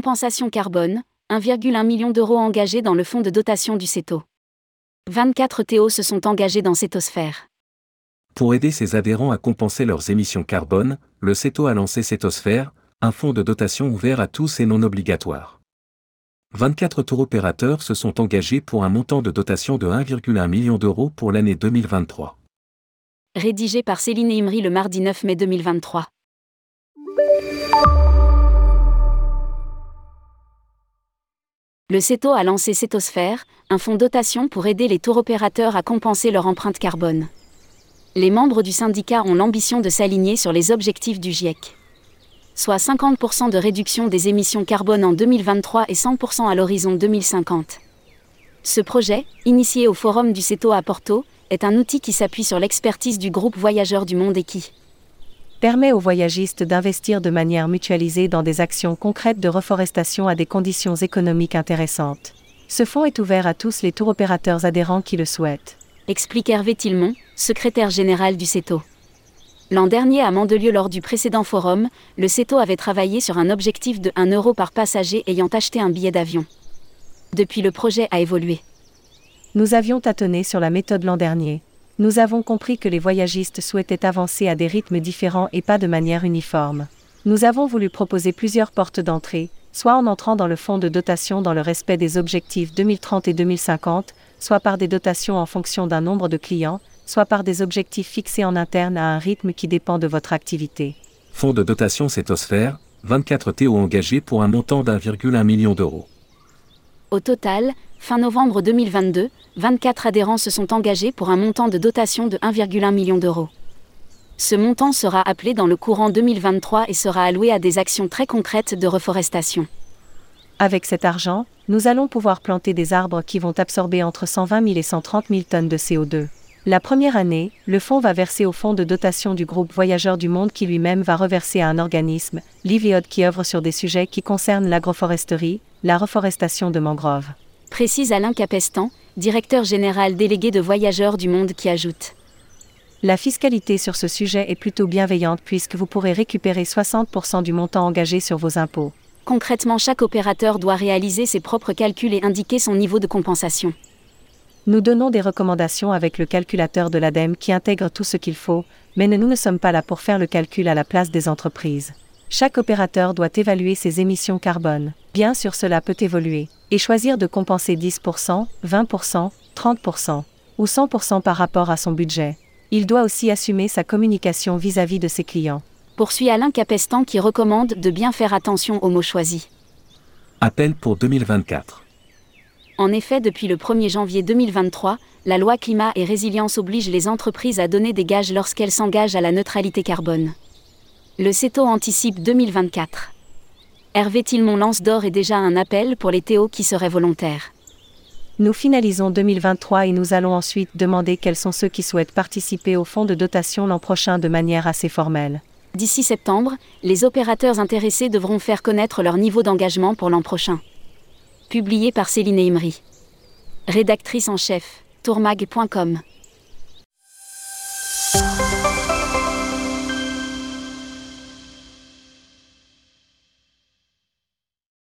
Compensation carbone, 1,1 million d'euros engagés dans le fonds de dotation du CETO. 24 Théo se sont engagés dans Cétosphère. Pour aider ses adhérents à compenser leurs émissions carbone, le CETO a lancé Cétosphère, un fonds de dotation ouvert à tous et non obligatoire. 24 tours opérateurs se sont engagés pour un montant de dotation de 1,1 million d'euros pour l'année 2023. Rédigé par Céline Imri le mardi 9 mai 2023. Le CETO a lancé Cétosphère, un fonds dotation pour aider les tours opérateurs à compenser leur empreinte carbone. Les membres du syndicat ont l'ambition de s'aligner sur les objectifs du GIEC. Soit 50% de réduction des émissions carbone en 2023 et 100% à l'horizon 2050. Ce projet, initié au Forum du CETO à Porto, est un outil qui s'appuie sur l'expertise du groupe Voyageurs du Monde et qui permet aux voyagistes d'investir de manière mutualisée dans des actions concrètes de reforestation à des conditions économiques intéressantes. Ce fonds est ouvert à tous les tours opérateurs adhérents qui le souhaitent. Explique Hervé Tilmont, secrétaire général du CETO. L'an dernier à Mandelieu lors du précédent forum, le CETO avait travaillé sur un objectif de 1 euro par passager ayant acheté un billet d'avion. Depuis le projet a évolué. Nous avions tâtonné sur la méthode l'an dernier, nous avons compris que les voyagistes souhaitaient avancer à des rythmes différents et pas de manière uniforme. Nous avons voulu proposer plusieurs portes d'entrée, soit en entrant dans le fonds de dotation dans le respect des objectifs 2030 et 2050, soit par des dotations en fonction d'un nombre de clients, soit par des objectifs fixés en interne à un rythme qui dépend de votre activité. Fonds de dotation Cétosphère, 24 TO engagés pour un montant d'1,1 million d'euros. Au total, fin novembre 2022, 24 adhérents se sont engagés pour un montant de dotation de 1,1 million d'euros. Ce montant sera appelé dans le courant 2023 et sera alloué à des actions très concrètes de reforestation. Avec cet argent, nous allons pouvoir planter des arbres qui vont absorber entre 120 000 et 130 000 tonnes de CO2. La première année, le fonds va verser au fonds de dotation du groupe Voyageurs du Monde qui lui-même va reverser à un organisme, l'IVIOD qui œuvre sur des sujets qui concernent l'agroforesterie, la reforestation de mangroves précise Alain Capestan, directeur général délégué de Voyageurs du Monde qui ajoute. La fiscalité sur ce sujet est plutôt bienveillante puisque vous pourrez récupérer 60% du montant engagé sur vos impôts. Concrètement, chaque opérateur doit réaliser ses propres calculs et indiquer son niveau de compensation. Nous donnons des recommandations avec le calculateur de l'ADEME qui intègre tout ce qu'il faut, mais nous ne sommes pas là pour faire le calcul à la place des entreprises. Chaque opérateur doit évaluer ses émissions carbone. Bien sûr, cela peut évoluer et choisir de compenser 10%, 20%, 30% ou 100% par rapport à son budget. Il doit aussi assumer sa communication vis-à-vis de ses clients. Poursuit Alain Capestan qui recommande de bien faire attention aux mots choisis. Appel pour 2024. En effet, depuis le 1er janvier 2023, la loi climat et résilience oblige les entreprises à donner des gages lorsqu'elles s'engagent à la neutralité carbone. Le CETO anticipe 2024. Hervé Tilmont lance d'or est déjà un appel pour les Théo qui seraient volontaires. Nous finalisons 2023 et nous allons ensuite demander quels sont ceux qui souhaitent participer au fonds de dotation l'an prochain de manière assez formelle. D'ici septembre, les opérateurs intéressés devront faire connaître leur niveau d'engagement pour l'an prochain. Publié par Céline Imri. Rédactrice en chef, tourmag.com.